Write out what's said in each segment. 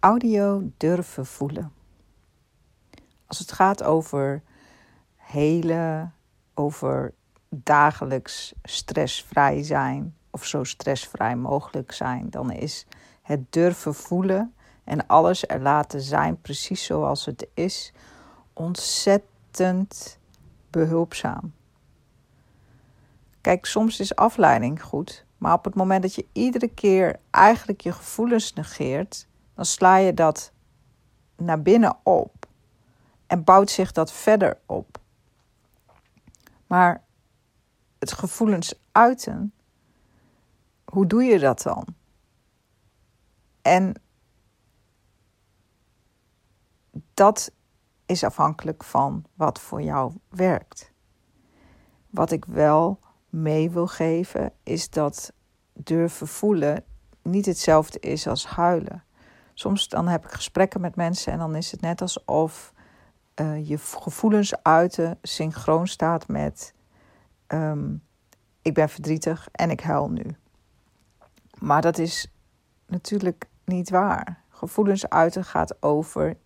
audio durven voelen. Als het gaat over helen, over dagelijks stressvrij zijn of zo stressvrij mogelijk zijn, dan is het durven voelen en alles er laten zijn precies zoals het is ontzettend behulpzaam. Kijk, soms is afleiding goed, maar op het moment dat je iedere keer eigenlijk je gevoelens negeert, dan sla je dat naar binnen op en bouwt zich dat verder op. Maar het gevoelens uiten, hoe doe je dat dan? En dat is afhankelijk van wat voor jou werkt. Wat ik wel mee wil geven, is dat durven voelen niet hetzelfde is als huilen. Soms dan heb ik gesprekken met mensen en dan is het net alsof uh, je gevoelens uiten synchroon staat met ehm, ik ben verdrietig en ik huil nu. Maar dat is natuurlijk niet waar. Gevoelens uiten gaat over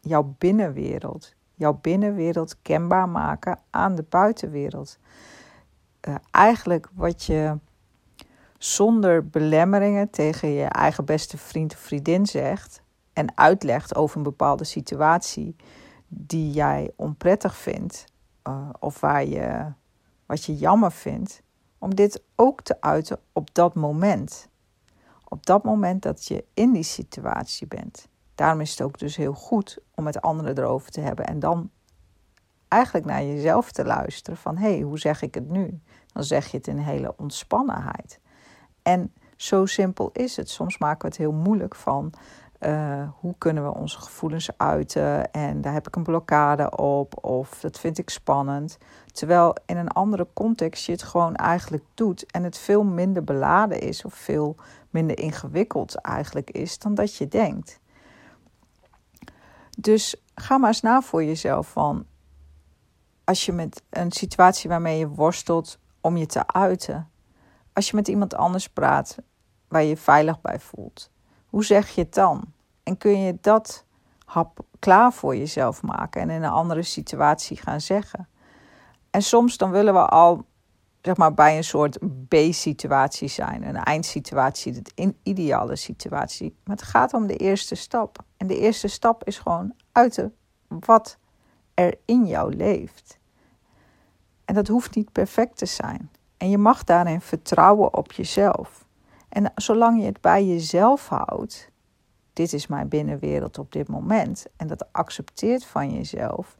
jouw binnenwereld. Jouw binnenwereld kenbaar maken aan de buitenwereld. Uh, eigenlijk wat je zonder belemmeringen tegen je eigen beste vriend of vriendin zegt en uitlegt over een bepaalde situatie die jij onprettig vindt uh, of waar je, wat je jammer vindt, om dit ook te uiten op dat moment. Op dat moment dat je in die situatie bent. Daarom is het ook dus heel goed om met anderen erover te hebben en dan eigenlijk naar jezelf te luisteren van hé, hey, hoe zeg ik het nu? Dan zeg je het in hele ontspannenheid. En zo simpel is het. Soms maken we het heel moeilijk van uh, hoe kunnen we onze gevoelens uiten en daar heb ik een blokkade op of dat vind ik spannend. Terwijl in een andere context je het gewoon eigenlijk doet en het veel minder beladen is of veel minder ingewikkeld eigenlijk is dan dat je denkt. Dus ga maar eens na voor jezelf van als je met een situatie waarmee je worstelt om je te uiten, als je met iemand anders praat waar je je veilig bij voelt, hoe zeg je het dan? En kun je dat hap klaar voor jezelf maken en in een andere situatie gaan zeggen? En soms dan willen we al zeg maar, bij een soort B-situatie zijn, een eindsituatie, een ideale situatie. Maar het gaat om de eerste stap. En de eerste stap is gewoon uiten wat er in jou leeft. En dat hoeft niet perfect te zijn. En je mag daarin vertrouwen op jezelf. En zolang je het bij jezelf houdt, dit is mijn binnenwereld op dit moment, en dat accepteert van jezelf,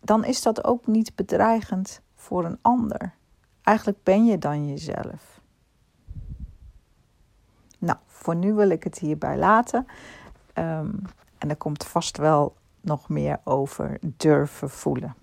dan is dat ook niet bedreigend voor een ander. Eigenlijk ben je dan jezelf. Nou, voor nu wil ik het hierbij laten. Um, en er komt vast wel nog meer over durven voelen.